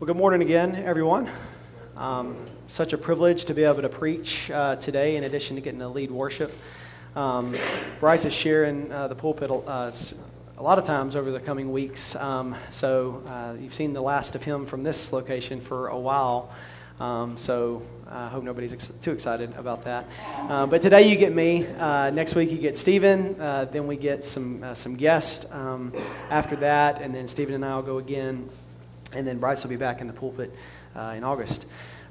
Well, good morning again, everyone. Um, such a privilege to be able to preach uh, today, in addition to getting to lead worship. Um, Bryce is sharing uh, the pulpit uh, a lot of times over the coming weeks, um, so uh, you've seen the last of him from this location for a while. Um, so I hope nobody's ex- too excited about that. Uh, but today you get me. Uh, next week you get Stephen. Then we get some some guests um, after that, and then Stephen and I will go again, and then Bryce will be back in the pulpit uh, in August.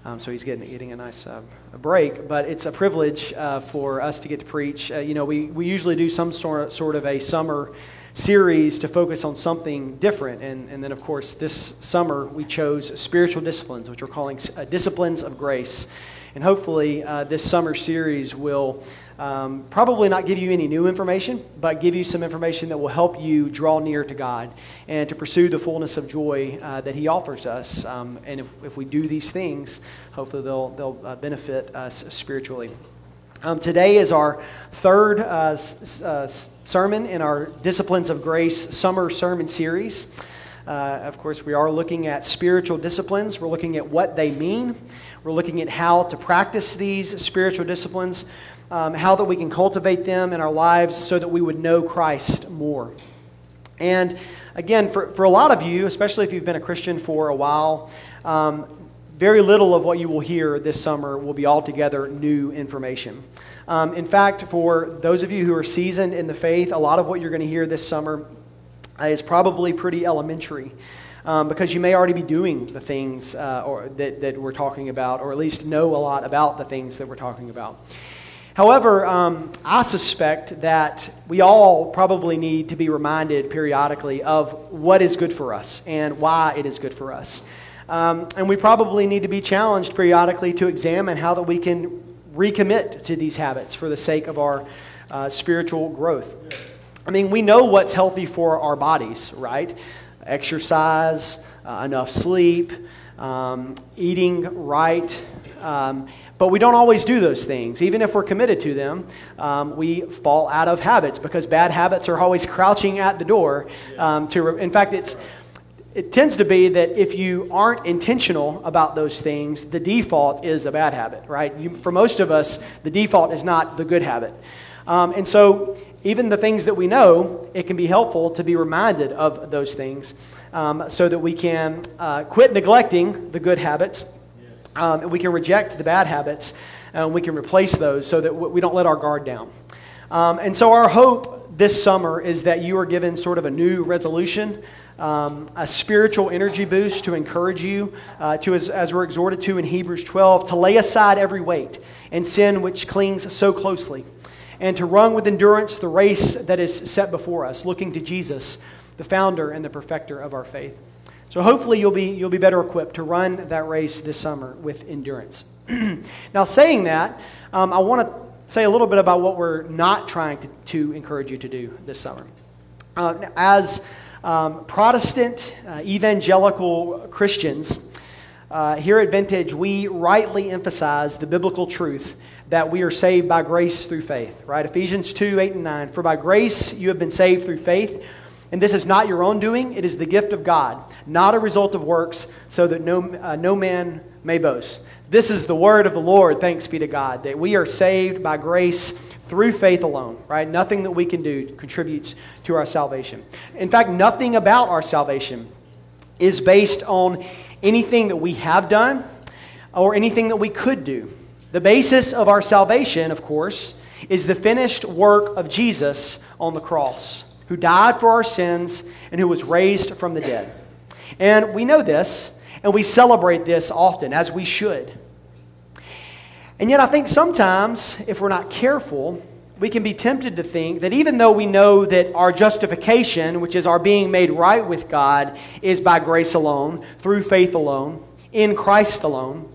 Um, so he's getting getting a nice uh, break. But it's a privilege for us to get to preach. you know, we we usually do some sort of, sort of a summer series to focus on something different. And, and then, of course, this summer we chose spiritual disciplines, which we're calling uh, disciplines of grace. And hopefully, uh, this summer series will um, probably not give you any new information, but give you some information that will help you draw near to God and to pursue the fullness of joy uh, that He offers us. Um, and if, if we do these things, hopefully they'll, they'll uh, benefit us spiritually. Um, today is our third uh, s- uh, sermon in our Disciplines of Grace summer sermon series. Uh, of course, we are looking at spiritual disciplines. We're looking at what they mean. We're looking at how to practice these spiritual disciplines, um, how that we can cultivate them in our lives so that we would know Christ more. And again, for, for a lot of you, especially if you've been a Christian for a while, um, very little of what you will hear this summer will be altogether new information. Um, in fact, for those of you who are seasoned in the faith, a lot of what you're going to hear this summer uh, is probably pretty elementary. Um, because you may already be doing the things uh, or, that, that we're talking about, or at least know a lot about the things that we're talking about. However, um, I suspect that we all probably need to be reminded periodically of what is good for us and why it is good for us. Um, and we probably need to be challenged periodically to examine how that we can recommit to these habits for the sake of our uh, spiritual growth. I mean, we know what's healthy for our bodies, right? Exercise, uh, enough sleep, um, eating right. Um, but we don't always do those things. Even if we're committed to them, um, we fall out of habits because bad habits are always crouching at the door. Um, to re- in fact, it's it tends to be that if you aren't intentional about those things, the default is a bad habit, right? You, for most of us, the default is not the good habit. Um, and so, even the things that we know, it can be helpful to be reminded of those things um, so that we can uh, quit neglecting the good habits um, and we can reject the bad habits and we can replace those so that we don't let our guard down. Um, and so, our hope this summer is that you are given sort of a new resolution um, a spiritual energy boost to encourage you, uh, to as, as we're exhorted to in Hebrews 12, to lay aside every weight and sin which clings so closely, and to run with endurance the race that is set before us, looking to Jesus, the founder and the perfecter of our faith. So hopefully you'll be, you'll be better equipped to run that race this summer with endurance. now, saying that, um, I want to say a little bit about what we're not trying to, to encourage you to do this summer. Uh, as um, Protestant uh, evangelical Christians, uh, here at Vintage, we rightly emphasize the biblical truth that we are saved by grace through faith, right? Ephesians 2 8 and 9. For by grace you have been saved through faith, and this is not your own doing, it is the gift of God, not a result of works, so that no, uh, no man may boast. This is the word of the Lord, thanks be to God, that we are saved by grace through faith alone, right? Nothing that we can do contributes to our salvation. In fact, nothing about our salvation is based on anything that we have done or anything that we could do. The basis of our salvation, of course, is the finished work of Jesus on the cross, who died for our sins and who was raised from the dead. And we know this, and we celebrate this often, as we should. And yet, I think sometimes, if we're not careful, we can be tempted to think that even though we know that our justification, which is our being made right with God, is by grace alone, through faith alone, in Christ alone,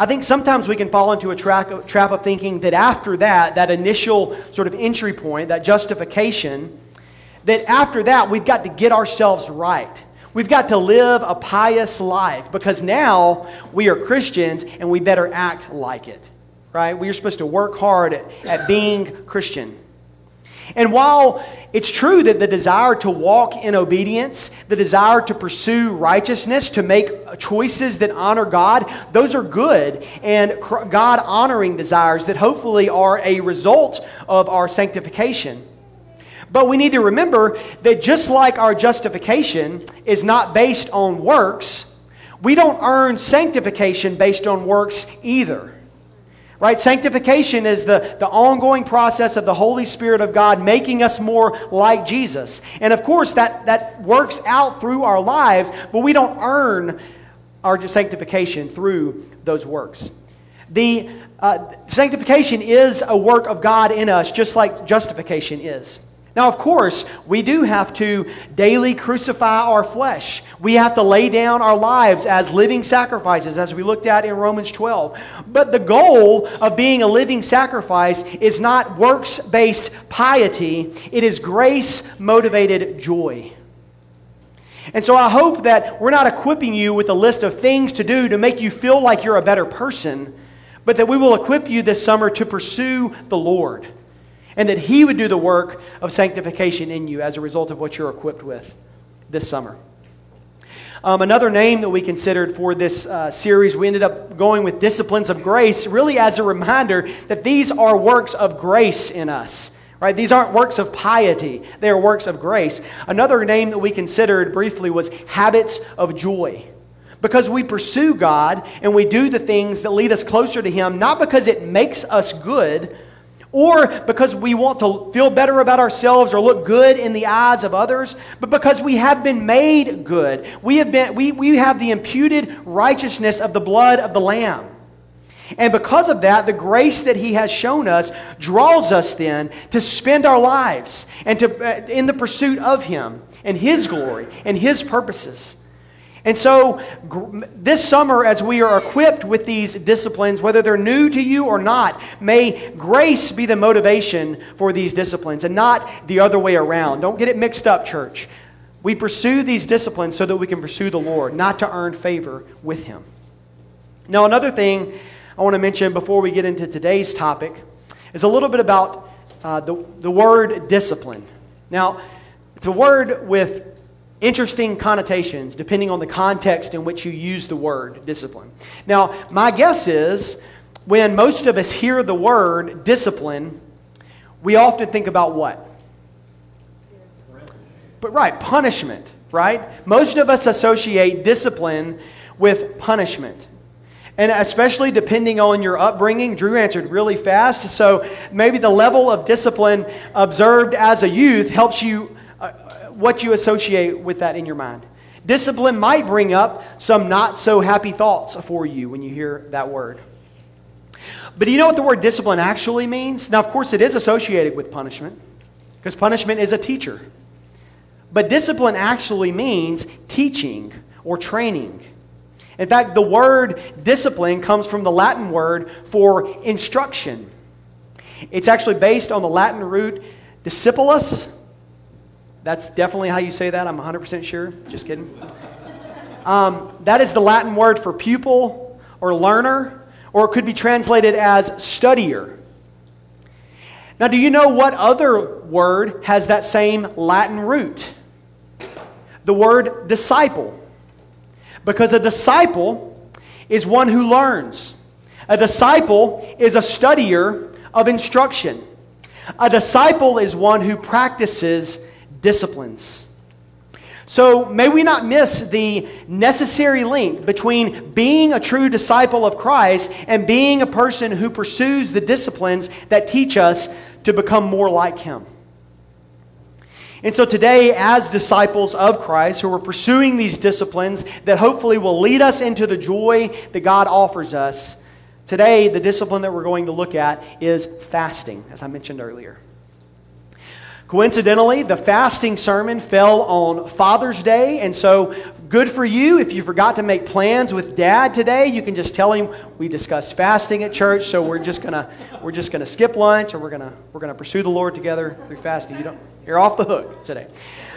I think sometimes we can fall into a trap of thinking that after that, that initial sort of entry point, that justification, that after that we've got to get ourselves right. We've got to live a pious life because now we are Christians and we better act like it, right? We are supposed to work hard at, at being Christian. And while it's true that the desire to walk in obedience, the desire to pursue righteousness, to make choices that honor God, those are good and God honoring desires that hopefully are a result of our sanctification. But we need to remember that just like our justification is not based on works, we don't earn sanctification based on works either. Right? Sanctification is the, the ongoing process of the Holy Spirit of God making us more like Jesus. And of course, that, that works out through our lives, but we don't earn our sanctification through those works. The uh, sanctification is a work of God in us, just like justification is. Now, of course, we do have to daily crucify our flesh. We have to lay down our lives as living sacrifices, as we looked at in Romans 12. But the goal of being a living sacrifice is not works based piety, it is grace motivated joy. And so I hope that we're not equipping you with a list of things to do to make you feel like you're a better person, but that we will equip you this summer to pursue the Lord and that He would do the work of sanctification in you as a result of what you're equipped with this summer. Um, another name that we considered for this uh, series, we ended up going with Disciplines of Grace, really as a reminder that these are works of grace in us. Right? These aren't works of piety, they are works of grace. Another name that we considered briefly was Habits of Joy. Because we pursue God and we do the things that lead us closer to Him, not because it makes us good, or because we want to feel better about ourselves or look good in the eyes of others, but because we have been made good. We have, been, we, we have the imputed righteousness of the blood of the Lamb. And because of that, the grace that He has shown us draws us then to spend our lives and to, uh, in the pursuit of Him and His glory and His purposes. And so, this summer, as we are equipped with these disciplines, whether they're new to you or not, may grace be the motivation for these disciplines and not the other way around. Don't get it mixed up, church. We pursue these disciplines so that we can pursue the Lord, not to earn favor with Him. Now, another thing I want to mention before we get into today's topic is a little bit about uh, the, the word discipline. Now, it's a word with interesting connotations depending on the context in which you use the word discipline. Now, my guess is when most of us hear the word discipline, we often think about what? But right, punishment, right? Most of us associate discipline with punishment. And especially depending on your upbringing, Drew answered really fast. So maybe the level of discipline observed as a youth helps you what you associate with that in your mind. Discipline might bring up some not so happy thoughts for you when you hear that word. But do you know what the word discipline actually means? Now, of course, it is associated with punishment, because punishment is a teacher. But discipline actually means teaching or training. In fact, the word discipline comes from the Latin word for instruction. It's actually based on the Latin root discipulus, that's definitely how you say that. I'm 100% sure. Just kidding. Um, that is the Latin word for pupil or learner, or it could be translated as studier. Now, do you know what other word has that same Latin root? The word disciple. Because a disciple is one who learns, a disciple is a studier of instruction. A disciple is one who practices disciplines. So may we not miss the necessary link between being a true disciple of Christ and being a person who pursues the disciplines that teach us to become more like Him. And so today, as disciples of Christ who are pursuing these disciplines that hopefully will lead us into the joy that God offers us, today the discipline that we're going to look at is fasting, as I mentioned earlier. Coincidentally, the fasting sermon fell on Father's Day, and so good for you. If you forgot to make plans with Dad today, you can just tell him we discussed fasting at church, so we're just gonna we're just gonna skip lunch, or we're gonna we're gonna pursue the Lord together through fasting. You don't you're off the hook today.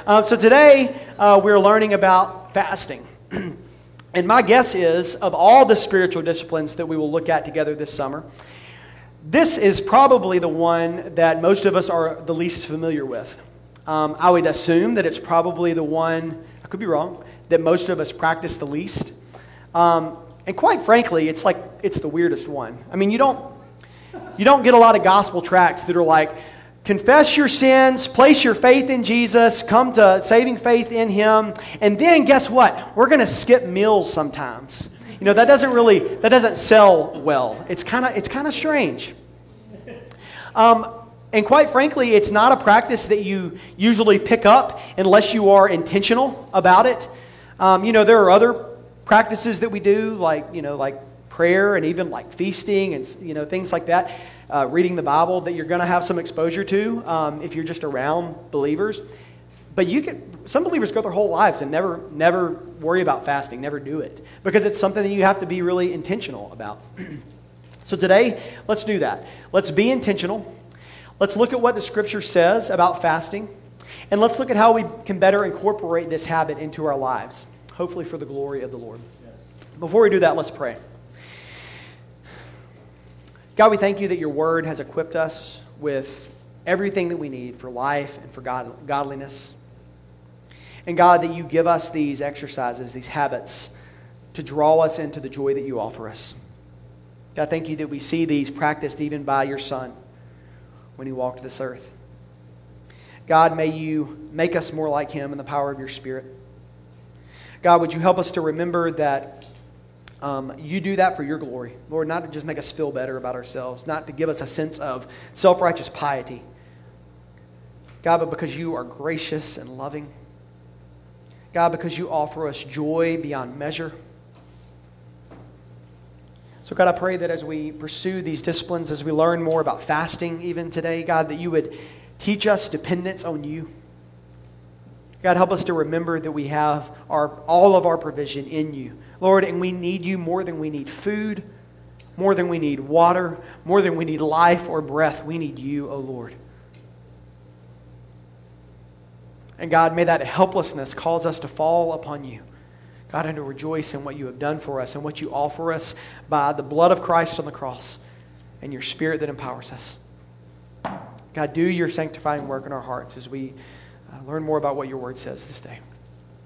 Um, so today uh, we're learning about fasting. and my guess is, of all the spiritual disciplines that we will look at together this summer, this is probably the one that most of us are the least familiar with. Um, I would assume that it's probably the one, I could be wrong, that most of us practice the least. Um, and quite frankly, it's like it's the weirdest one. I mean, you don't you don't get a lot of gospel tracts that are like confess your sins, place your faith in Jesus, come to saving faith in him, and then guess what? We're going to skip meals sometimes. You know, that doesn't really that doesn't sell well. It's kind of it's kind of strange. Um, and quite frankly, it's not a practice that you usually pick up unless you are intentional about it. Um, you know, there are other practices that we do, like, you know, like prayer and even like feasting and, you know, things like that, uh, reading the Bible that you're going to have some exposure to um, if you're just around believers. But you can, some believers go their whole lives and never, never worry about fasting, never do it, because it's something that you have to be really intentional about. so today, let's do that. Let's be intentional. Let's look at what the scripture says about fasting, and let's look at how we can better incorporate this habit into our lives, hopefully for the glory of the Lord. Before we do that, let's pray. God, we thank you that your word has equipped us with everything that we need for life and for God, godliness. And God, that you give us these exercises, these habits, to draw us into the joy that you offer us. God, thank you that we see these practiced even by your Son when he walked this earth. God, may you make us more like him in the power of your Spirit. God, would you help us to remember that um, you do that for your glory. Lord, not to just make us feel better about ourselves, not to give us a sense of self righteous piety. God, but because you are gracious and loving. God, because you offer us joy beyond measure. So, God, I pray that as we pursue these disciplines, as we learn more about fasting even today, God, that you would teach us dependence on you. God, help us to remember that we have our, all of our provision in you. Lord, and we need you more than we need food, more than we need water, more than we need life or breath. We need you, O oh Lord. And God, may that helplessness cause us to fall upon you. God, and to rejoice in what you have done for us and what you offer us by the blood of Christ on the cross and your spirit that empowers us. God, do your sanctifying work in our hearts as we uh, learn more about what your word says this day.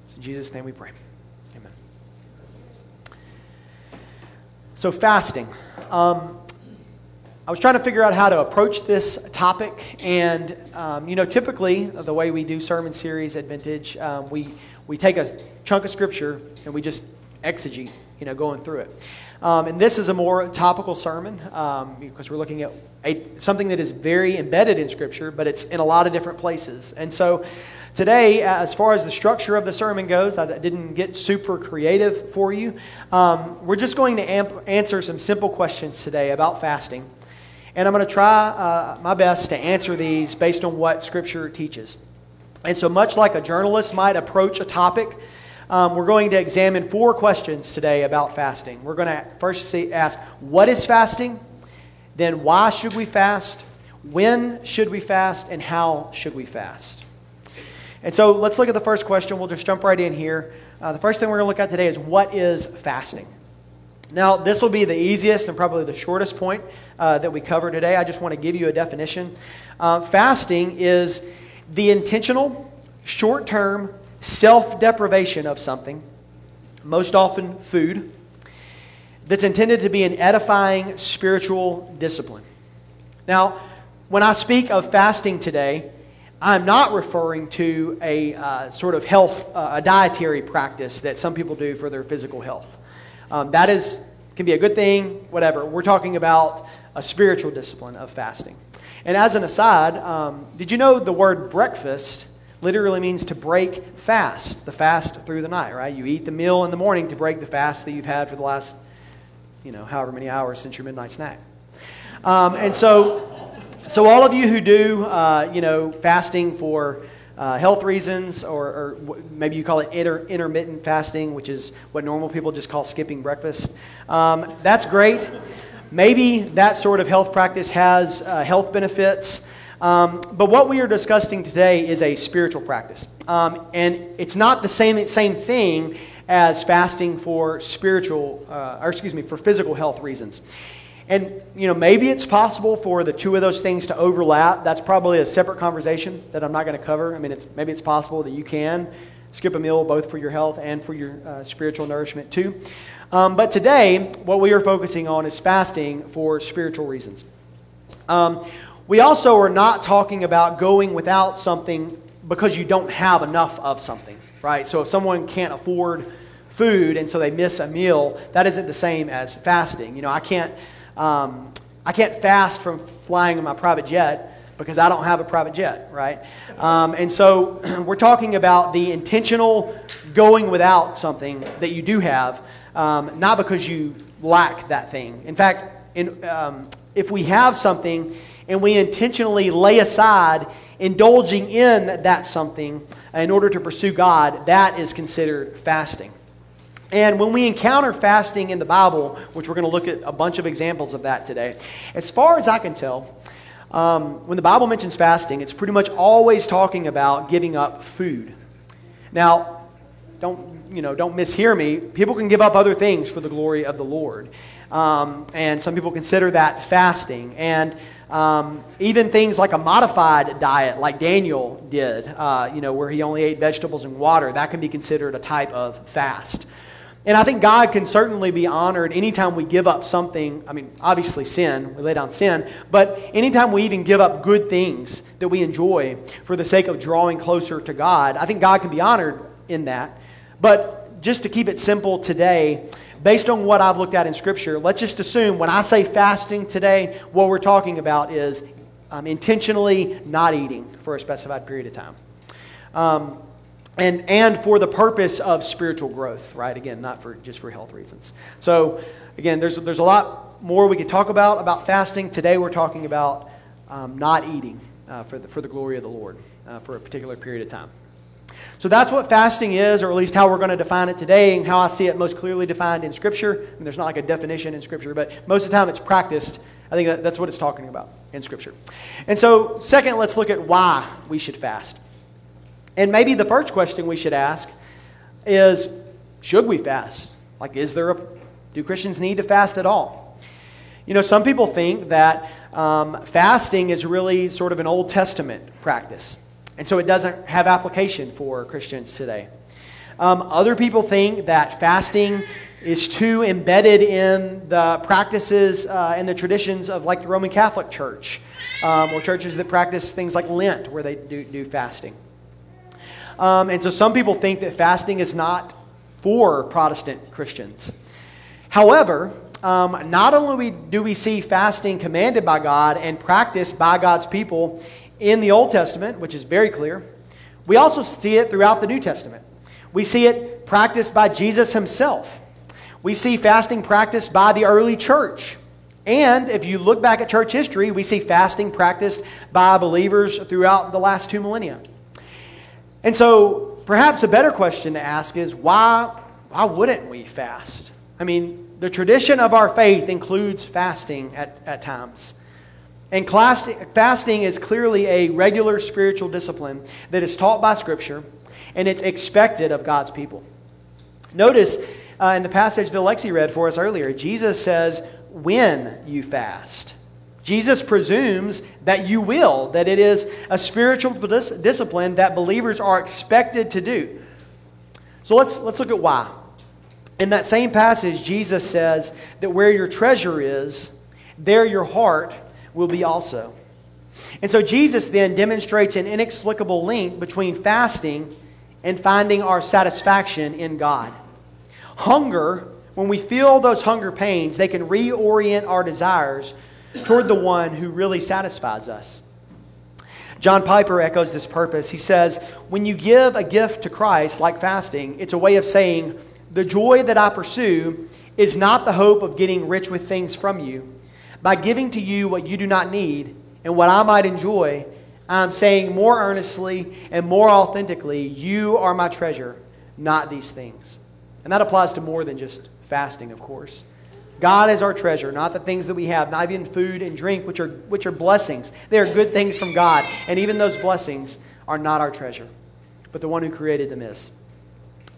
It's in Jesus' name we pray. Amen. So, fasting. Um, I was trying to figure out how to approach this topic, and um, you know, typically the way we do sermon series at Vintage, um, we we take a chunk of scripture and we just exegete, you know, going through it. Um, and this is a more topical sermon um, because we're looking at a, something that is very embedded in Scripture, but it's in a lot of different places. And so today, as far as the structure of the sermon goes, I didn't get super creative for you. Um, we're just going to amp- answer some simple questions today about fasting. And I'm going to try uh, my best to answer these based on what Scripture teaches. And so, much like a journalist might approach a topic, um, we're going to examine four questions today about fasting. We're going to first see, ask, what is fasting? Then, why should we fast? When should we fast? And how should we fast? And so, let's look at the first question. We'll just jump right in here. Uh, the first thing we're going to look at today is what is fasting? Now, this will be the easiest and probably the shortest point uh, that we cover today. I just want to give you a definition. Uh, fasting is the intentional, short term self deprivation of something, most often food, that's intended to be an edifying spiritual discipline. Now, when I speak of fasting today, I'm not referring to a uh, sort of health, uh, a dietary practice that some people do for their physical health. Um, that is, can be a good thing, whatever. We're talking about a spiritual discipline of fasting. And as an aside, um, did you know the word breakfast literally means to break fast, the fast through the night, right? You eat the meal in the morning to break the fast that you've had for the last, you know, however many hours since your midnight snack. Um, and so, so all of you who do, uh, you know, fasting for uh, health reasons, or, or, maybe you call it inter- intermittent fasting, which is what normal people just call skipping breakfast. Um, that's great. Maybe that sort of health practice has uh, health benefits. Um, but what we are discussing today is a spiritual practice. Um, and it's not the same, same thing as fasting for spiritual, uh, or excuse me, for physical health reasons. And, you know, maybe it's possible for the two of those things to overlap. That's probably a separate conversation that I'm not going to cover. I mean, it's, maybe it's possible that you can skip a meal both for your health and for your uh, spiritual nourishment too. Um, but today, what we are focusing on is fasting for spiritual reasons. Um, we also are not talking about going without something because you don't have enough of something, right? So if someone can't afford food and so they miss a meal, that isn't the same as fasting. You know, I can't um, I can't fast from flying in my private jet because I don't have a private jet, right? Um, and so we're talking about the intentional going without something that you do have, um, not because you lack that thing. In fact, in, um, if we have something and we intentionally lay aside indulging in that something in order to pursue God, that is considered fasting. And when we encounter fasting in the Bible, which we're going to look at a bunch of examples of that today, as far as I can tell, um, when the Bible mentions fasting, it's pretty much always talking about giving up food. Now, don't you know? Don't mishear me. People can give up other things for the glory of the Lord, um, and some people consider that fasting. And um, even things like a modified diet, like Daniel did, uh, you know, where he only ate vegetables and water, that can be considered a type of fast. And I think God can certainly be honored anytime we give up something. I mean, obviously, sin, we lay down sin, but anytime we even give up good things that we enjoy for the sake of drawing closer to God, I think God can be honored in that. But just to keep it simple today, based on what I've looked at in Scripture, let's just assume when I say fasting today, what we're talking about is um, intentionally not eating for a specified period of time. Um, and, and for the purpose of spiritual growth, right? Again, not for just for health reasons. So, again, there's, there's a lot more we could talk about about fasting. Today, we're talking about um, not eating uh, for, the, for the glory of the Lord uh, for a particular period of time. So that's what fasting is, or at least how we're going to define it today, and how I see it most clearly defined in Scripture. And there's not like a definition in Scripture, but most of the time it's practiced. I think that, that's what it's talking about in Scripture. And so, second, let's look at why we should fast. And maybe the first question we should ask is should we fast? Like, is there a, do Christians need to fast at all? You know, some people think that um, fasting is really sort of an Old Testament practice, and so it doesn't have application for Christians today. Um, other people think that fasting is too embedded in the practices uh, and the traditions of like the Roman Catholic Church um, or churches that practice things like Lent where they do, do fasting. Um, and so some people think that fasting is not for Protestant Christians. However, um, not only do we see fasting commanded by God and practiced by God's people in the Old Testament, which is very clear, we also see it throughout the New Testament. We see it practiced by Jesus himself. We see fasting practiced by the early church. And if you look back at church history, we see fasting practiced by believers throughout the last two millennia. And so, perhaps a better question to ask is why, why wouldn't we fast? I mean, the tradition of our faith includes fasting at, at times. And fasting is clearly a regular spiritual discipline that is taught by Scripture, and it's expected of God's people. Notice uh, in the passage that Alexi read for us earlier, Jesus says, when you fast. Jesus presumes that you will, that it is a spiritual dis- discipline that believers are expected to do. So let's, let's look at why. In that same passage, Jesus says that where your treasure is, there your heart will be also. And so Jesus then demonstrates an inexplicable link between fasting and finding our satisfaction in God. Hunger, when we feel those hunger pains, they can reorient our desires toward the one who really satisfies us. John Piper echoes this purpose. He says, When you give a gift to Christ, like fasting, it's a way of saying, The joy that I pursue is not the hope of getting rich with things from you. By giving to you what you do not need and what I might enjoy, I'm saying more earnestly and more authentically, You are my treasure, not these things. And that applies to more than just fasting, of course. God is our treasure, not the things that we have, not even food and drink, which are, which are blessings. They are good things from God. And even those blessings are not our treasure, but the one who created them is.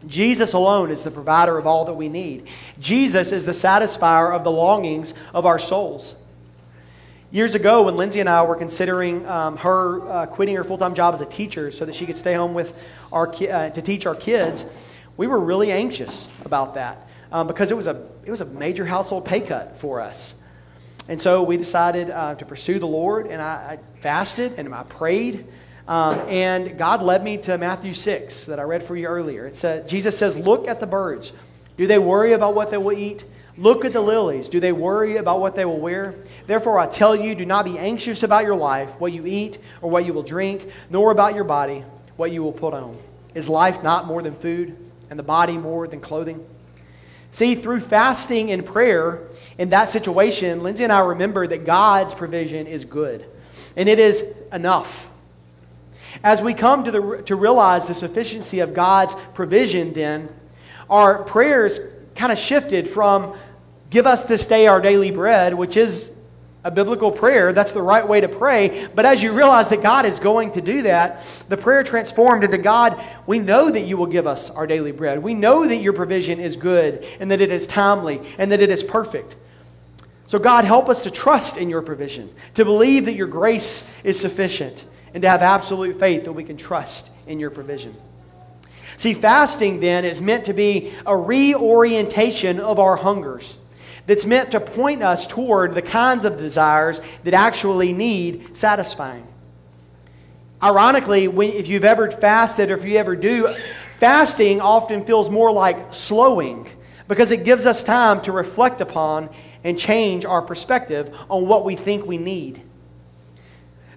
Jesus alone is the provider of all that we need. Jesus is the satisfier of the longings of our souls. Years ago, when Lindsay and I were considering um, her uh, quitting her full time job as a teacher so that she could stay home with our ki- uh, to teach our kids, we were really anxious about that um, because it was a it was a major household pay cut for us. And so we decided uh, to pursue the Lord, and I, I fasted and I prayed. Um, and God led me to Matthew 6 that I read for you earlier. It said, Jesus says, Look at the birds. Do they worry about what they will eat? Look at the lilies. Do they worry about what they will wear? Therefore, I tell you, do not be anxious about your life, what you eat or what you will drink, nor about your body, what you will put on. Is life not more than food, and the body more than clothing? See, through fasting and prayer in that situation, Lindsay and I remember that God's provision is good, and it is enough. As we come to, the, to realize the sufficiency of God's provision, then, our prayers kind of shifted from Give us this day our daily bread, which is a biblical prayer. That's the right way to pray. But as you realize that God is going to do that, the prayer transformed into God, we know that you will give us our daily bread. We know that your provision is good and that it is timely and that it is perfect. So, God, help us to trust in your provision, to believe that your grace is sufficient, and to have absolute faith that we can trust in your provision. See, fasting then is meant to be a reorientation of our hungers that's meant to point us toward the kinds of desires that actually need satisfying. Ironically, if you've ever fasted or if you ever do, fasting often feels more like slowing because it gives us time to reflect upon and change our perspective on what we think we need.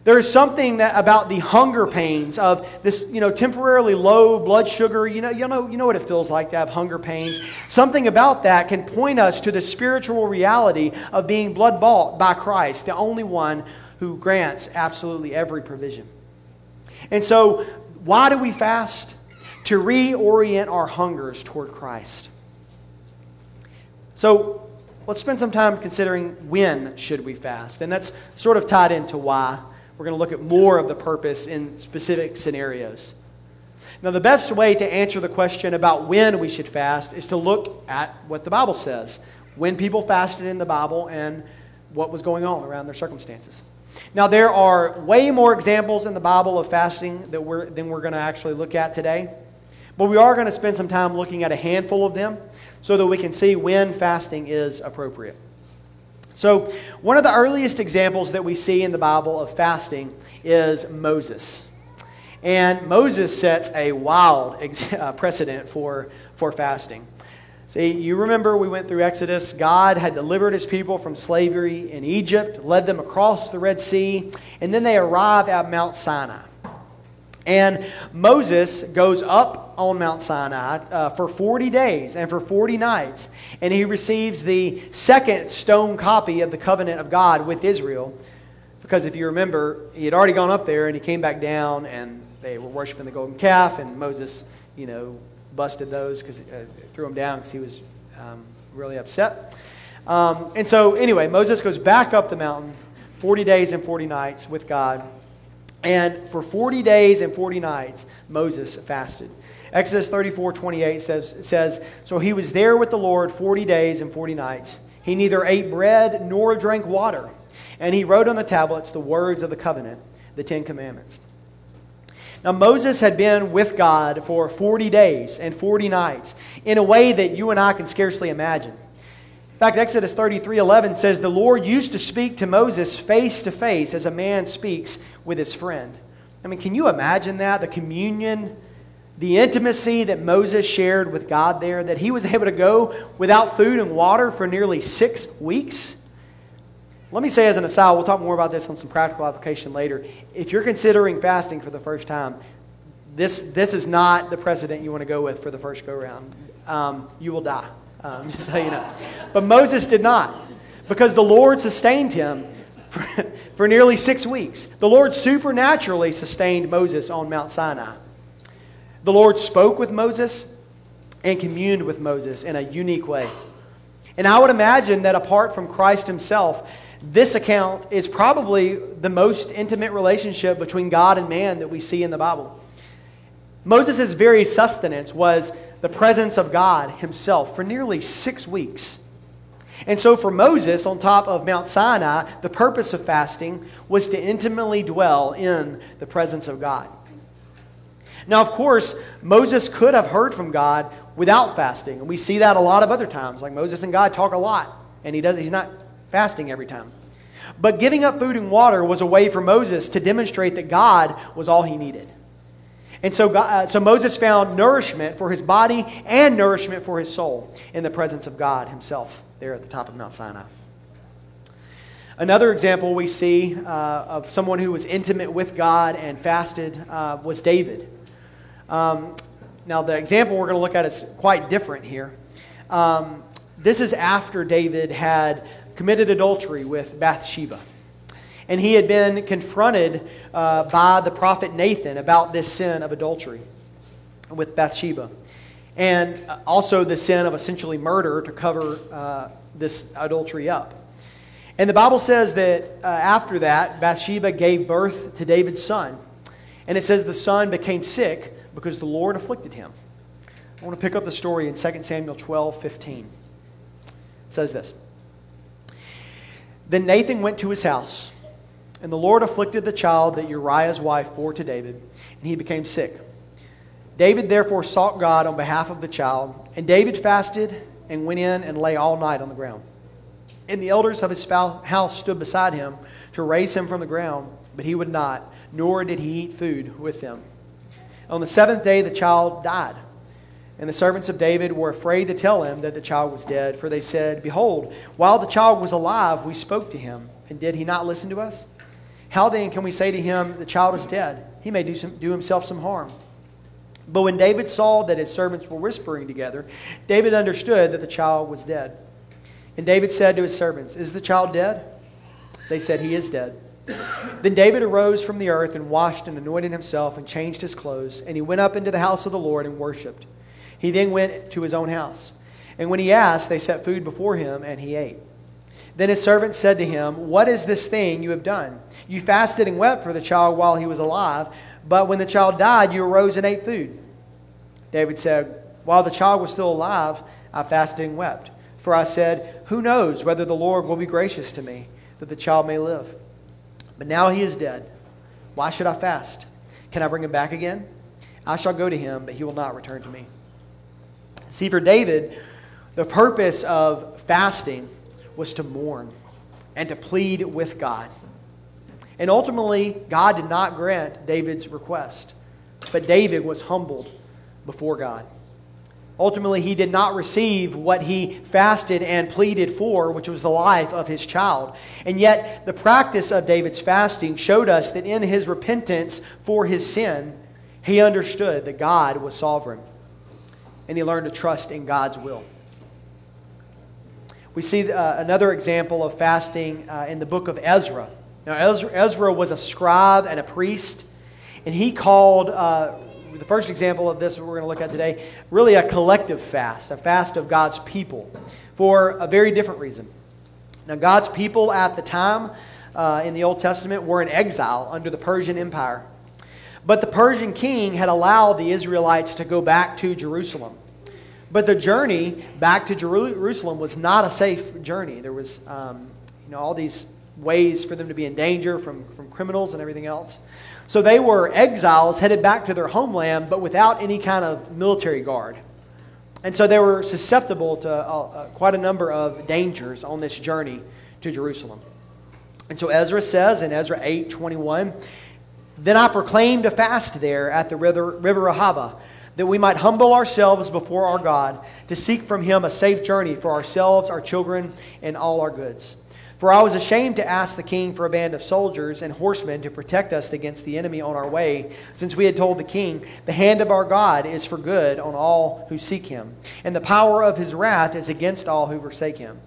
There is something that about the hunger pains of this, you know, temporarily low blood sugar. You know, you know, you know what it feels like to have hunger pains. Something about that can point us to the spiritual reality of being blood bought by Christ, the only one who grants absolutely every provision. And so, why do we fast? To reorient our hungers toward Christ. So, let's spend some time considering when should we fast, and that's sort of tied into why. We're going to look at more of the purpose in specific scenarios. Now, the best way to answer the question about when we should fast is to look at what the Bible says, when people fasted in the Bible, and what was going on around their circumstances. Now, there are way more examples in the Bible of fasting that we're, than we're going to actually look at today. But we are going to spend some time looking at a handful of them so that we can see when fasting is appropriate. So, one of the earliest examples that we see in the Bible of fasting is Moses. And Moses sets a wild ex- uh, precedent for, for fasting. See, you remember we went through Exodus. God had delivered his people from slavery in Egypt, led them across the Red Sea, and then they arrive at Mount Sinai. And Moses goes up on Mount Sinai uh, for 40 days and for 40 nights, and he receives the second stone copy of the covenant of God with Israel. Because if you remember, he had already gone up there and he came back down, and they were worshiping the golden calf, and Moses, you know, busted those because uh, threw them down because he was um, really upset. Um, and so, anyway, Moses goes back up the mountain, 40 days and 40 nights with God. And for 40 days and 40 nights, Moses fasted. Exodus 34 28 says, says, So he was there with the Lord 40 days and 40 nights. He neither ate bread nor drank water. And he wrote on the tablets the words of the covenant, the Ten Commandments. Now, Moses had been with God for 40 days and 40 nights in a way that you and I can scarcely imagine. Fact, Exodus 33 11 says, The Lord used to speak to Moses face to face as a man speaks with his friend. I mean, can you imagine that? The communion, the intimacy that Moses shared with God there, that he was able to go without food and water for nearly six weeks. Let me say as an aside, we'll talk more about this on some practical application later. If you're considering fasting for the first time, this, this is not the precedent you want to go with for the first go round. Um, you will die, um, just so you know. But Moses did not, because the Lord sustained him for, for nearly six weeks. The Lord supernaturally sustained Moses on Mount Sinai. The Lord spoke with Moses and communed with Moses in a unique way. And I would imagine that apart from Christ himself, this account is probably the most intimate relationship between God and man that we see in the Bible. Moses' very sustenance was the presence of God himself for nearly six weeks. And so, for Moses on top of Mount Sinai, the purpose of fasting was to intimately dwell in the presence of God. Now, of course, Moses could have heard from God without fasting. And we see that a lot of other times. Like Moses and God talk a lot, and he does, he's not fasting every time. But giving up food and water was a way for Moses to demonstrate that God was all he needed. And so, God, uh, so Moses found nourishment for his body and nourishment for his soul in the presence of God himself there at the top of Mount Sinai. Another example we see uh, of someone who was intimate with God and fasted uh, was David. Um, now, the example we're going to look at is quite different here. Um, this is after David had committed adultery with Bathsheba. And he had been confronted uh, by the prophet Nathan about this sin of adultery with Bathsheba. And also the sin of essentially murder to cover uh, this adultery up. And the Bible says that uh, after that, Bathsheba gave birth to David's son. And it says the son became sick because the Lord afflicted him. I want to pick up the story in 2 Samuel 12 15. It says this Then Nathan went to his house, and the Lord afflicted the child that Uriah's wife bore to David, and he became sick. David therefore sought God on behalf of the child, and David fasted and went in and lay all night on the ground. And the elders of his house stood beside him to raise him from the ground, but he would not, nor did he eat food with them. On the seventh day, the child died. And the servants of David were afraid to tell him that the child was dead, for they said, Behold, while the child was alive, we spoke to him, and did he not listen to us? How then can we say to him, The child is dead? He may do, some, do himself some harm. But when David saw that his servants were whispering together, David understood that the child was dead. And David said to his servants, Is the child dead? They said, He is dead. Then David arose from the earth and washed and anointed himself and changed his clothes, and he went up into the house of the Lord and worshipped. He then went to his own house. And when he asked, they set food before him, and he ate. Then his servants said to him, What is this thing you have done? You fasted and wept for the child while he was alive, but when the child died, you arose and ate food. David said, While the child was still alive, I fasted and wept. For I said, Who knows whether the Lord will be gracious to me, that the child may live? But now he is dead. Why should I fast? Can I bring him back again? I shall go to him, but he will not return to me. See, for David, the purpose of fasting was to mourn and to plead with God. And ultimately, God did not grant David's request, but David was humbled before God. Ultimately, he did not receive what he fasted and pleaded for, which was the life of his child. And yet, the practice of David's fasting showed us that in his repentance for his sin, he understood that God was sovereign. And he learned to trust in God's will. We see uh, another example of fasting uh, in the book of Ezra. Now, Ezra, was a scribe and a priest, and he called. Uh, the first example of this we're going to look at today, really a collective fast, a fast of God's people for a very different reason. Now, God's people at the time uh, in the Old Testament were in exile under the Persian Empire. But the Persian king had allowed the Israelites to go back to Jerusalem. But the journey back to Jerusalem was not a safe journey. There was, um, you know, all these ways for them to be in danger from, from criminals and everything else. So they were exiles headed back to their homeland, but without any kind of military guard. And so they were susceptible to uh, uh, quite a number of dangers on this journey to Jerusalem. And so Ezra says in Ezra 8 21, Then I proclaimed a fast there at the river, river Ahava, that we might humble ourselves before our God, to seek from him a safe journey for ourselves, our children, and all our goods. For I was ashamed to ask the king for a band of soldiers and horsemen to protect us against the enemy on our way, since we had told the king, The hand of our God is for good on all who seek him, and the power of his wrath is against all who forsake him.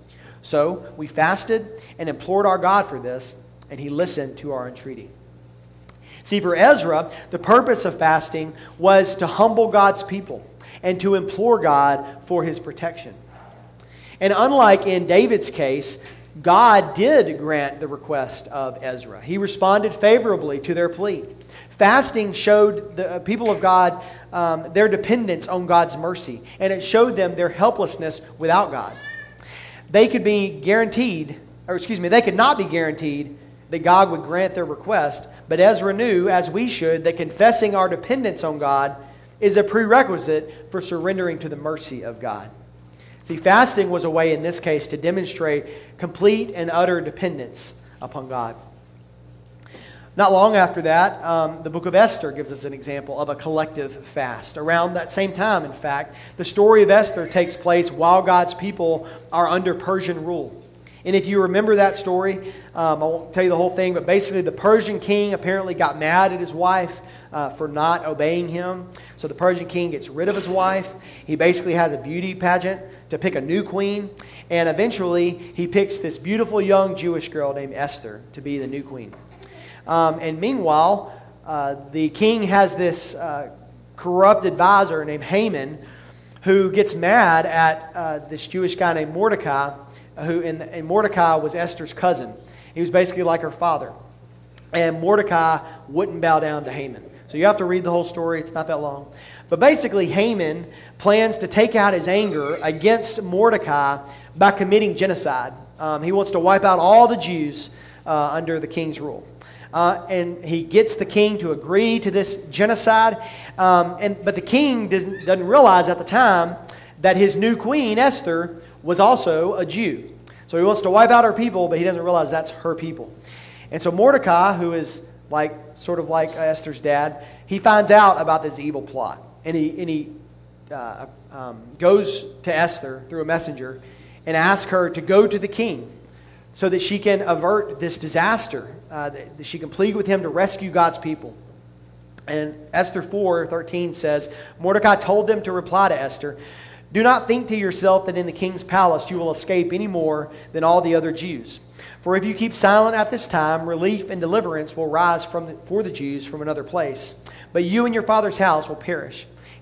So we fasted and implored our God for this, and he listened to our entreaty. See, for Ezra, the purpose of fasting was to humble God's people and to implore God for his protection. And unlike in David's case, God did grant the request of Ezra. He responded favorably to their plea. Fasting showed the uh, people of God um, their dependence on God's mercy, and it showed them their helplessness without God. They could be guaranteed, or excuse me, they could not be guaranteed that God would grant their request, but Ezra knew, as we should, that confessing our dependence on God is a prerequisite for surrendering to the mercy of God. See, fasting was a way in this case to demonstrate complete and utter dependence upon God. Not long after that, um, the book of Esther gives us an example of a collective fast. Around that same time, in fact, the story of Esther takes place while God's people are under Persian rule. And if you remember that story, um, I won't tell you the whole thing, but basically, the Persian king apparently got mad at his wife uh, for not obeying him. So the Persian king gets rid of his wife. He basically has a beauty pageant to pick a new queen. And eventually, he picks this beautiful young Jewish girl named Esther to be the new queen. Um, and meanwhile, uh, the king has this uh, corrupt advisor named Haman who gets mad at uh, this Jewish guy named Mordecai, who, and, and Mordecai was Esther's cousin. He was basically like her father. And Mordecai wouldn't bow down to Haman. So you have to read the whole story, it's not that long. But basically, Haman plans to take out his anger against Mordecai by committing genocide. Um, he wants to wipe out all the Jews uh, under the king's rule. Uh, and he gets the king to agree to this genocide. Um, and, but the king doesn't, doesn't realize at the time that his new queen, Esther, was also a Jew. So he wants to wipe out her people, but he doesn't realize that's her people. And so Mordecai, who is like sort of like Esther's dad, he finds out about this evil plot. And he, and he uh, um, goes to Esther through a messenger and asks her to go to the king so that she can avert this disaster, uh, that she can plead with him to rescue God's people. And Esther 4 13 says, Mordecai told them to reply to Esther, Do not think to yourself that in the king's palace you will escape any more than all the other Jews. For if you keep silent at this time, relief and deliverance will rise from the, for the Jews from another place. But you and your father's house will perish.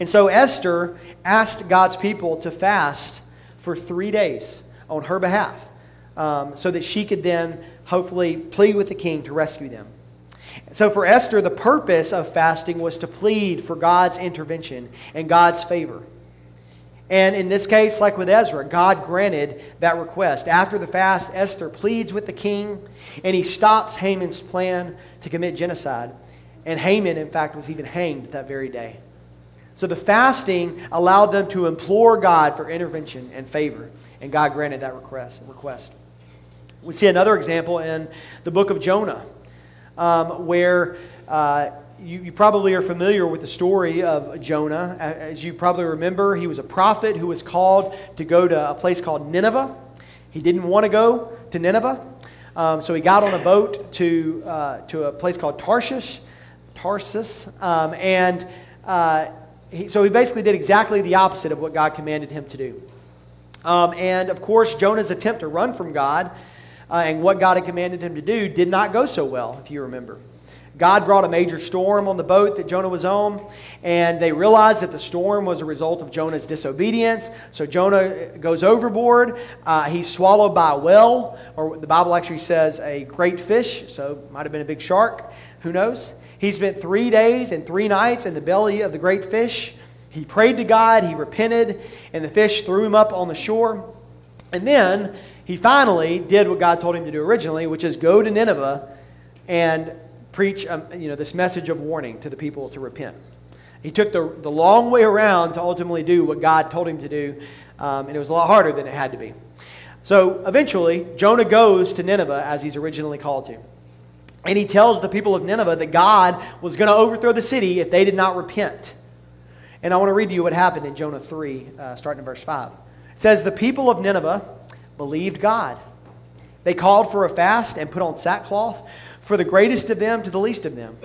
And so Esther asked God's people to fast for three days on her behalf um, so that she could then hopefully plead with the king to rescue them. So for Esther, the purpose of fasting was to plead for God's intervention and God's favor. And in this case, like with Ezra, God granted that request. After the fast, Esther pleads with the king, and he stops Haman's plan to commit genocide. And Haman, in fact, was even hanged that very day. So the fasting allowed them to implore God for intervention and favor, and God granted that request. request. We see another example in the book of Jonah, um, where uh, you, you, probably are familiar with the story of Jonah. As you probably remember, he was a prophet who was called to go to a place called Nineveh. He didn't want to go to Nineveh, um, so he got on a boat to, uh, to a place called Tarshish, Tarsus, um, and uh, he, so he basically did exactly the opposite of what God commanded him to do. Um, and of course, Jonah's attempt to run from God uh, and what God had commanded him to do did not go so well, if you remember. God brought a major storm on the boat that Jonah was on, and they realized that the storm was a result of Jonah's disobedience. So Jonah goes overboard. Uh, he's swallowed by a whale, or the Bible actually says a great fish, so might have been a big shark. Who knows? He spent three days and three nights in the belly of the great fish. He prayed to God, he repented, and the fish threw him up on the shore. And then he finally did what God told him to do originally, which is go to Nineveh and preach um, you know, this message of warning to the people to repent. He took the, the long way around to ultimately do what God told him to do, um, and it was a lot harder than it had to be. So eventually, Jonah goes to Nineveh as he's originally called to. And he tells the people of Nineveh that God was going to overthrow the city if they did not repent. And I want to read to you what happened in Jonah 3, uh, starting in verse 5. It says, The people of Nineveh believed God. They called for a fast and put on sackcloth for the greatest of them to the least of them.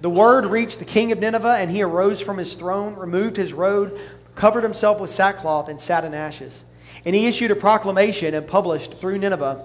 The word reached the king of Nineveh, and he arose from his throne, removed his robe, covered himself with sackcloth, and sat in ashes. And he issued a proclamation and published through Nineveh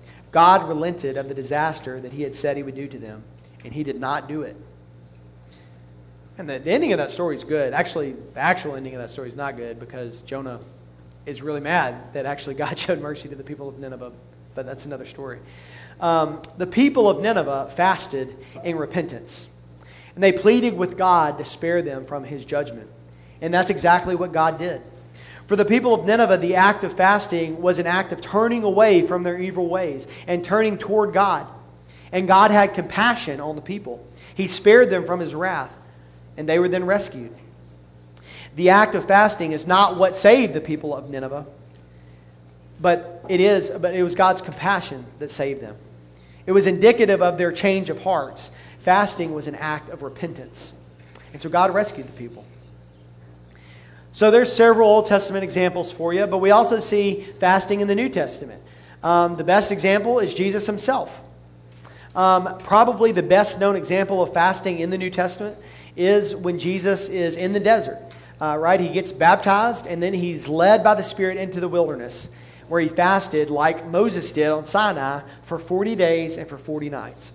God relented of the disaster that he had said he would do to them, and he did not do it. And the, the ending of that story is good. Actually, the actual ending of that story is not good because Jonah is really mad that actually God showed mercy to the people of Nineveh, but that's another story. Um, the people of Nineveh fasted in repentance, and they pleaded with God to spare them from his judgment. And that's exactly what God did. For the people of Nineveh, the act of fasting was an act of turning away from their evil ways and turning toward God. And God had compassion on the people. He spared them from his wrath, and they were then rescued. The act of fasting is not what saved the people of Nineveh, but it is but it was God's compassion that saved them. It was indicative of their change of hearts. Fasting was an act of repentance. And so God rescued the people. So there's several Old Testament examples for you, but we also see fasting in the New Testament. Um, the best example is Jesus himself. Um, probably the best known example of fasting in the New Testament is when Jesus is in the desert. Uh, right? He gets baptized and then he's led by the Spirit into the wilderness where he fasted like Moses did on Sinai for 40 days and for 40 nights.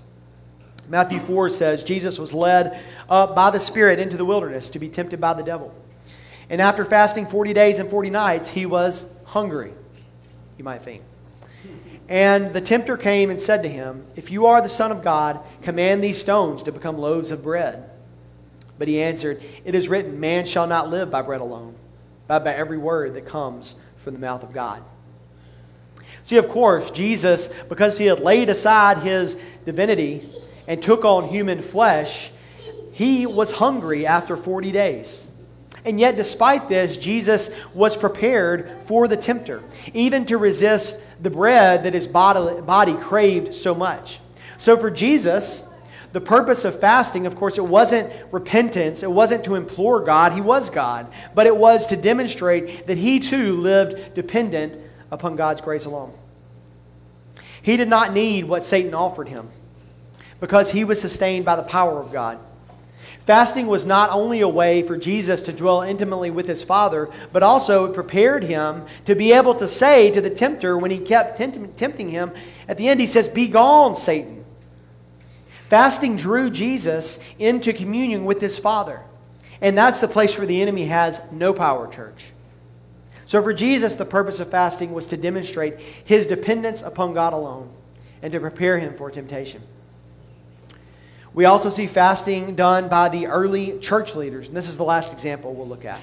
Matthew 4 says Jesus was led up by the Spirit into the wilderness to be tempted by the devil. And after fasting 40 days and 40 nights, he was hungry, you might think. And the tempter came and said to him, If you are the Son of God, command these stones to become loaves of bread. But he answered, It is written, Man shall not live by bread alone, but by every word that comes from the mouth of God. See, of course, Jesus, because he had laid aside his divinity and took on human flesh, he was hungry after 40 days. And yet, despite this, Jesus was prepared for the tempter, even to resist the bread that his body, craved so much. So, for Jesus, the purpose of fasting, of course, it wasn't repentance, it wasn't to implore God, he was God, but it was to demonstrate that he too lived dependent upon God's grace alone. He did not need what Satan offered him because he was sustained by the power of God. Fasting was not only a way for Jesus to dwell intimately with his Father, but also it prepared him to be able to say to the tempter when he kept tempting him, at the end he says, Be gone, Satan. Fasting drew Jesus into communion with his Father. And that's the place where the enemy has no power, church. So for Jesus, the purpose of fasting was to demonstrate his dependence upon God alone and to prepare him for temptation. We also see fasting done by the early church leaders. And this is the last example we'll look at.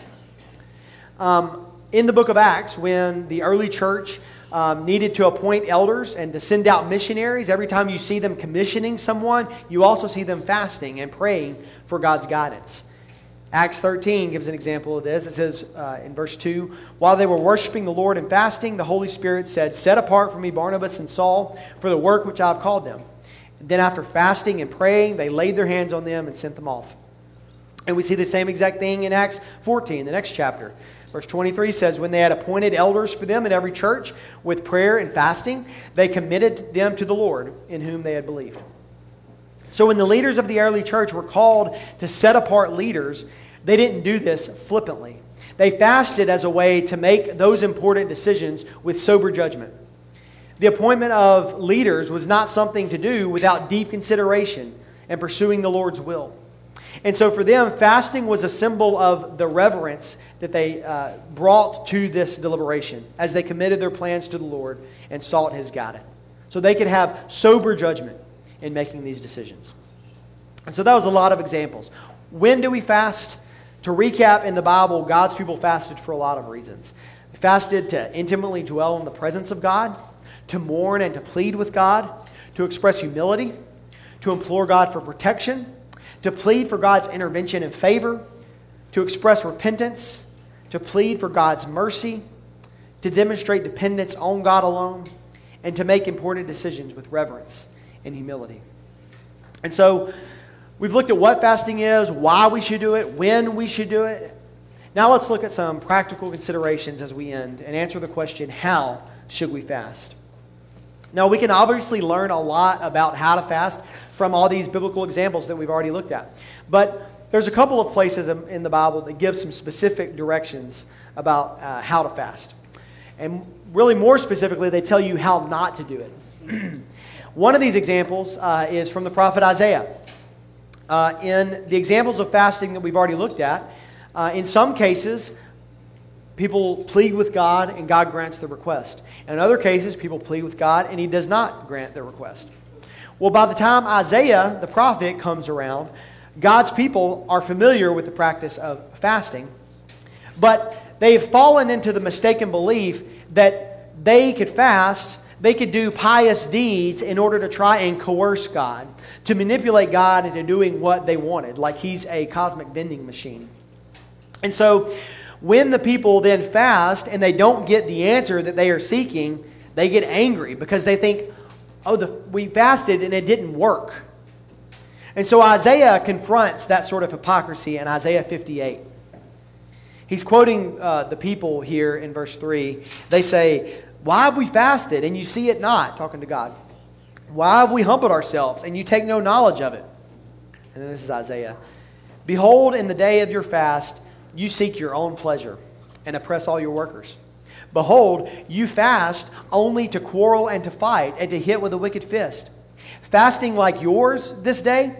Um, in the book of Acts, when the early church um, needed to appoint elders and to send out missionaries, every time you see them commissioning someone, you also see them fasting and praying for God's guidance. Acts 13 gives an example of this. It says uh, in verse 2 While they were worshiping the Lord and fasting, the Holy Spirit said, Set apart for me Barnabas and Saul for the work which I have called them. Then, after fasting and praying, they laid their hands on them and sent them off. And we see the same exact thing in Acts 14, the next chapter. Verse 23 says, When they had appointed elders for them in every church with prayer and fasting, they committed them to the Lord in whom they had believed. So, when the leaders of the early church were called to set apart leaders, they didn't do this flippantly. They fasted as a way to make those important decisions with sober judgment. The appointment of leaders was not something to do without deep consideration and pursuing the Lord's will. And so for them, fasting was a symbol of the reverence that they uh, brought to this deliberation as they committed their plans to the Lord and sought His guidance. So they could have sober judgment in making these decisions. And so that was a lot of examples. When do we fast? To recap, in the Bible, God's people fasted for a lot of reasons. They fasted to intimately dwell in the presence of God to mourn and to plead with God, to express humility, to implore God for protection, to plead for God's intervention and favor, to express repentance, to plead for God's mercy, to demonstrate dependence on God alone, and to make important decisions with reverence and humility. And so, we've looked at what fasting is, why we should do it, when we should do it. Now, let's look at some practical considerations as we end and answer the question how should we fast? Now, we can obviously learn a lot about how to fast from all these biblical examples that we've already looked at. But there's a couple of places in the Bible that give some specific directions about uh, how to fast. And really, more specifically, they tell you how not to do it. One of these examples uh, is from the prophet Isaiah. Uh, in the examples of fasting that we've already looked at, uh, in some cases, People plead with God and God grants the request. In other cases, people plead with God and He does not grant their request. Well, by the time Isaiah, the prophet, comes around, God's people are familiar with the practice of fasting, but they've fallen into the mistaken belief that they could fast, they could do pious deeds in order to try and coerce God, to manipulate God into doing what they wanted, like He's a cosmic vending machine. And so, when the people then fast and they don't get the answer that they are seeking, they get angry because they think, oh, the, we fasted and it didn't work. And so Isaiah confronts that sort of hypocrisy in Isaiah 58. He's quoting uh, the people here in verse 3. They say, Why have we fasted and you see it not? Talking to God. Why have we humbled ourselves and you take no knowledge of it? And then this is Isaiah. Behold, in the day of your fast, you seek your own pleasure and oppress all your workers. Behold, you fast only to quarrel and to fight and to hit with a wicked fist. Fasting like yours this day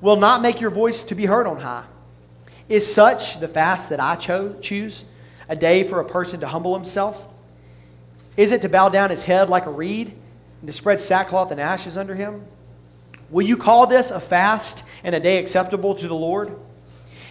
will not make your voice to be heard on high. Is such the fast that I cho- choose, a day for a person to humble himself? Is it to bow down his head like a reed and to spread sackcloth and ashes under him? Will you call this a fast and a day acceptable to the Lord?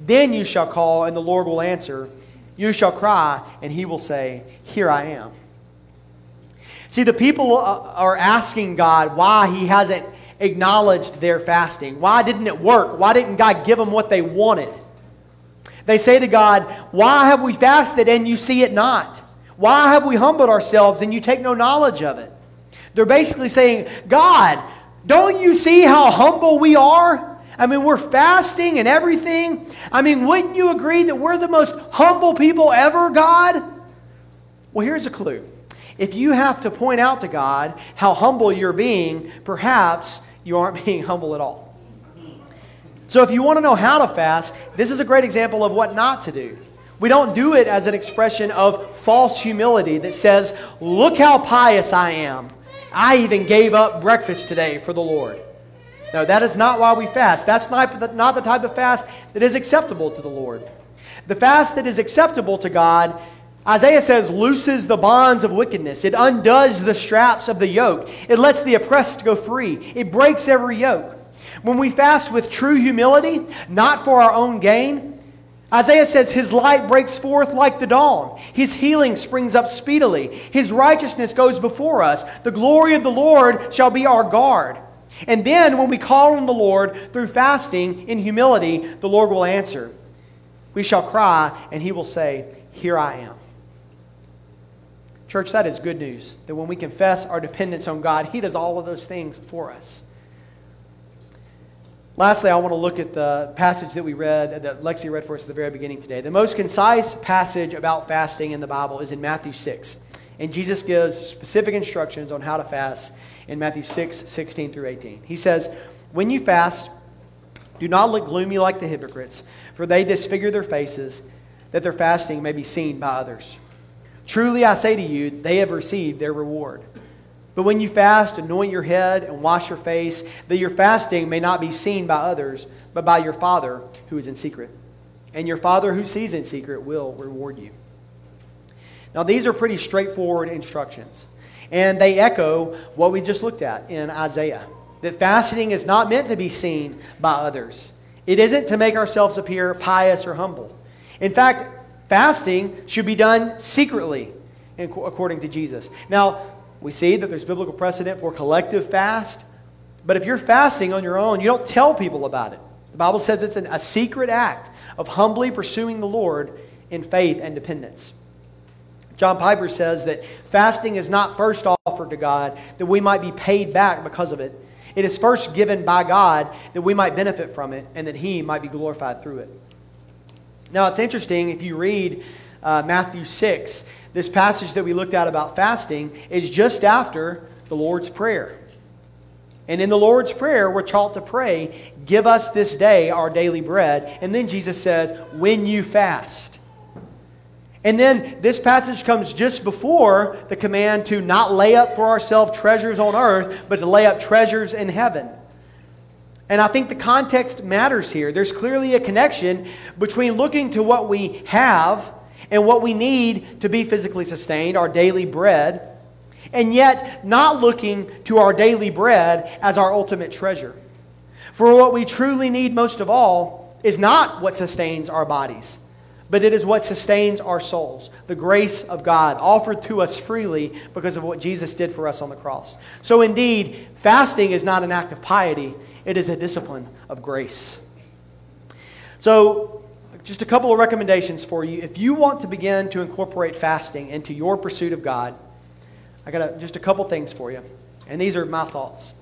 Then you shall call, and the Lord will answer. You shall cry, and he will say, Here I am. See, the people uh, are asking God why he hasn't acknowledged their fasting. Why didn't it work? Why didn't God give them what they wanted? They say to God, Why have we fasted and you see it not? Why have we humbled ourselves and you take no knowledge of it? They're basically saying, God, don't you see how humble we are? I mean, we're fasting and everything. I mean, wouldn't you agree that we're the most humble people ever, God? Well, here's a clue. If you have to point out to God how humble you're being, perhaps you aren't being humble at all. So, if you want to know how to fast, this is a great example of what not to do. We don't do it as an expression of false humility that says, Look how pious I am. I even gave up breakfast today for the Lord. No, that is not why we fast. That's not, the type of fast that is acceptable to the Lord. The fast that is acceptable to God, Isaiah says, looses the bonds of wickedness. It undoes the straps of the yoke. It lets the oppressed go free. It breaks every yoke. When we fast with true humility, not for our own gain, Isaiah says, His light breaks forth like the dawn. His healing springs up speedily. His righteousness goes before us. The glory of the Lord shall be our guard. And then when we call on the Lord through fasting in humility, the Lord will answer. We shall cry, and he will say, Here I am. Church, that is good news. That when we confess our dependence on God, He does all of those things for us. Lastly, I want to look at the passage that we read, that Lexi read for us at the very beginning today. The most concise passage about fasting in the Bible is in Matthew 6. And Jesus gives specific instructions on how to fast in Matthew 6, 16 through 18. He says, When you fast, do not look gloomy like the hypocrites, for they disfigure their faces, that their fasting may be seen by others. Truly I say to you, they have received their reward. But when you fast, anoint your head and wash your face, that your fasting may not be seen by others, but by your Father who is in secret. And your Father who sees in secret will reward you. Now, these are pretty straightforward instructions, and they echo what we just looked at in Isaiah that fasting is not meant to be seen by others. It isn't to make ourselves appear pious or humble. In fact, fasting should be done secretly, according to Jesus. Now, we see that there's biblical precedent for collective fast, but if you're fasting on your own, you don't tell people about it. The Bible says it's an, a secret act of humbly pursuing the Lord in faith and dependence. John Piper says that fasting is not first offered to God that we might be paid back because of it. It is first given by God that we might benefit from it and that He might be glorified through it. Now, it's interesting if you read uh, Matthew 6, this passage that we looked at about fasting is just after the Lord's Prayer. And in the Lord's Prayer, we're taught to pray, Give us this day our daily bread. And then Jesus says, When you fast. And then this passage comes just before the command to not lay up for ourselves treasures on earth, but to lay up treasures in heaven. And I think the context matters here. There's clearly a connection between looking to what we have and what we need to be physically sustained, our daily bread, and yet not looking to our daily bread as our ultimate treasure. For what we truly need most of all is not what sustains our bodies, but it is what sustains our souls the grace of God offered to us freely because of what Jesus did for us on the cross. So, indeed, fasting is not an act of piety, it is a discipline of grace. So, just a couple of recommendations for you. If you want to begin to incorporate fasting into your pursuit of God, I got a, just a couple things for you. And these are my thoughts.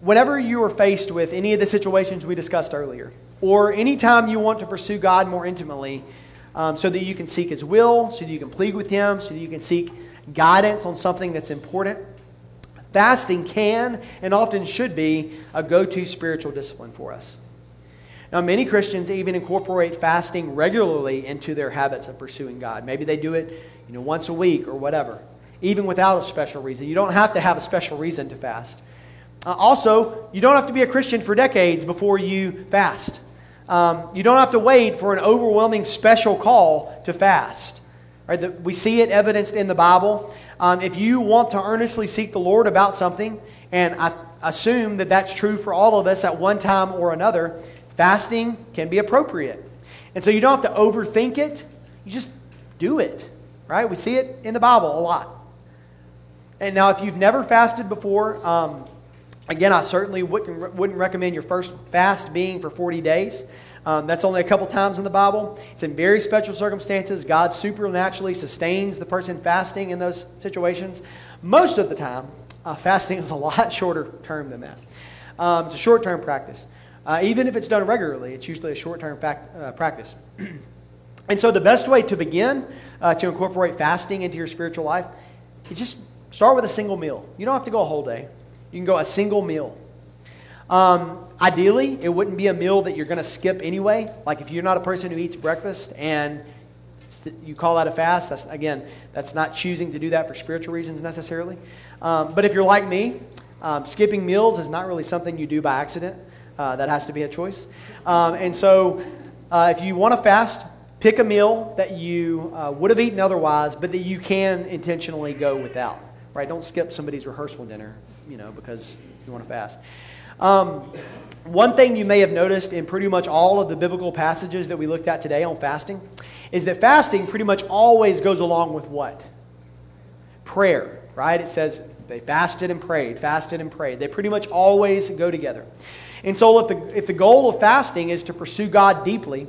Whenever you are faced with any of the situations we discussed earlier, or anytime you want to pursue God more intimately, um, so that you can seek His will, so that you can plead with Him, so that you can seek guidance on something that's important, fasting can and often should be a go to spiritual discipline for us. Now, many Christians even incorporate fasting regularly into their habits of pursuing God. Maybe they do it you know, once a week or whatever, even without a special reason. You don't have to have a special reason to fast. Uh, also, you don't have to be a Christian for decades before you fast. Um, you don't have to wait for an overwhelming special call to fast. Right? The, we see it evidenced in the Bible. Um, if you want to earnestly seek the Lord about something, and I assume that that's true for all of us at one time or another, Fasting can be appropriate. And so you don't have to overthink it, you just do it, right? We see it in the Bible a lot. And now, if you've never fasted before, um, again, I certainly wouldn't, wouldn't recommend your first fast being for 40 days. Um, that's only a couple times in the Bible. It's in very special circumstances. God supernaturally sustains the person fasting in those situations. Most of the time, uh, fasting is a lot shorter term than that. Um, it's a short term practice. Uh, even if it's done regularly, it's usually a short term uh, practice. and so, the best way to begin uh, to incorporate fasting into your spiritual life is just start with a single meal. You don't have to go a whole day, you can go a single meal. Um, ideally, it wouldn't be a meal that you're going to skip anyway. Like if you're not a person who eats breakfast and you call that a fast, that's again, that's not choosing to do that for spiritual reasons necessarily. Um, but if you're like me, um, skipping meals is not really something you do by accident. Uh, that has to be a choice. Um, and so, uh, if you want to fast, pick a meal that you uh, would have eaten otherwise, but that you can intentionally go without. Right? Don't skip somebody's rehearsal dinner, you know, because you want to fast. Um, one thing you may have noticed in pretty much all of the biblical passages that we looked at today on fasting is that fasting pretty much always goes along with what? Prayer, right? It says they fasted and prayed, fasted and prayed. They pretty much always go together. And so, if the, if the goal of fasting is to pursue God deeply,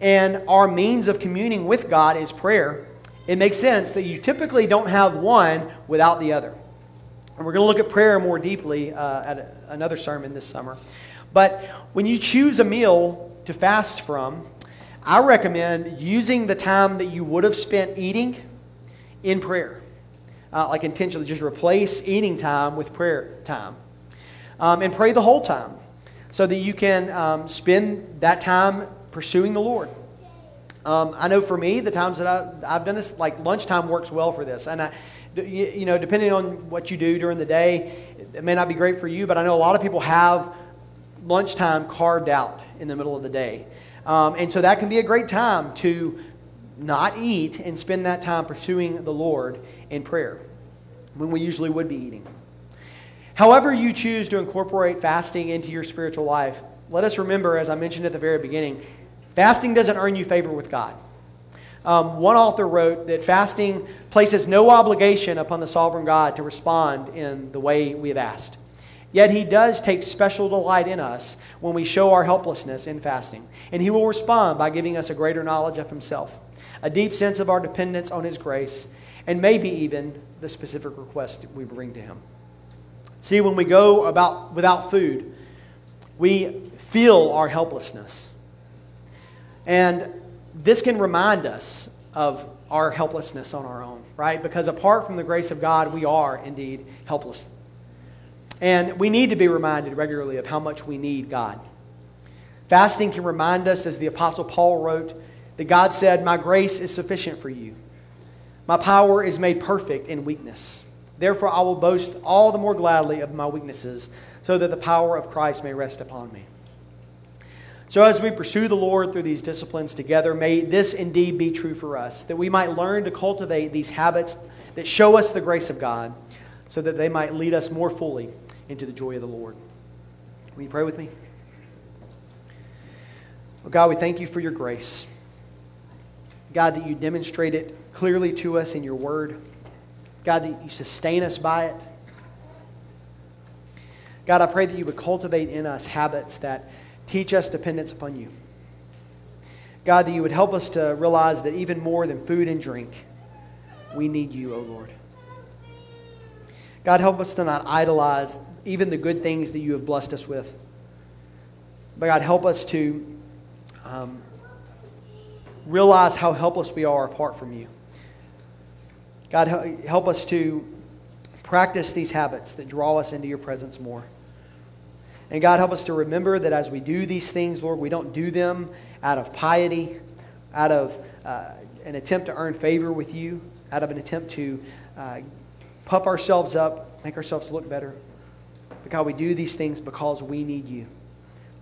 and our means of communing with God is prayer, it makes sense that you typically don't have one without the other. And we're going to look at prayer more deeply uh, at a, another sermon this summer. But when you choose a meal to fast from, I recommend using the time that you would have spent eating in prayer. Uh, like intentionally, just replace eating time with prayer time. Um, and pray the whole time so that you can um, spend that time pursuing the Lord. Um, I know for me, the times that I, have done this, like lunchtime works well for this. And I, You know, depending on what you do during the day, it may not be great for you, but I know a lot of people have lunchtime carved out in the middle of the day. Um, and so that can be a great time to not eat and spend that time pursuing the Lord in prayer when we usually would be eating. However, you choose to incorporate fasting into your spiritual life, let us remember, as I mentioned at the very beginning, fasting doesn't earn you favor with God. Um, one author wrote that fasting places no obligation upon the sovereign God to respond in the way we have asked. Yet he does take special delight in us when we show our helplessness in fasting. And he will respond by giving us a greater knowledge of himself, a deep sense of our dependence on his grace, and maybe even the specific request we bring to him. See, when we go about without food, we feel our helplessness. And this can remind us of our helplessness on our own, right? Because apart from the grace of God, we are indeed helpless. And we need to be reminded regularly of how much we need God. Fasting can remind us, as the Apostle Paul wrote, that God said, My grace is sufficient for you. My power is made perfect in weakness. Therefore, I will boast all the more gladly of my weaknesses, so that the power of Christ may rest upon me. So, as we pursue the Lord through these disciplines together, may this indeed be true for us, that we might learn to cultivate these habits that show us the grace of God, so that they might lead us more fully into the joy of the Lord. Will you pray with me? Well, God, we thank you for your grace. God, that you demonstrate it clearly to us in your word. God, that you sustain us by it. God, I pray that you would cultivate in us habits that teach us dependence upon you. God, that you would help us to realize that even more than food and drink, we need you, O oh Lord. God, help us to not idolize even the good things that you have blessed us with. But God, help us to um, realize how helpless we are apart from you. God, help us to practice these habits that draw us into your presence more. And God, help us to remember that as we do these things, Lord, we don't do them out of piety, out of uh, an attempt to earn favor with you, out of an attempt to uh, puff ourselves up, make ourselves look better. But God, we do these things because we need you.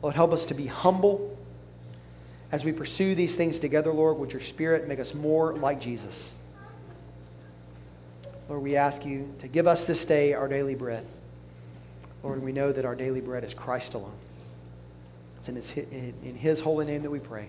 Lord, help us to be humble as we pursue these things together, Lord. Would your Spirit make us more like Jesus? Lord, we ask you to give us this day our daily bread. Lord, we know that our daily bread is Christ alone. It's in his, in his holy name that we pray.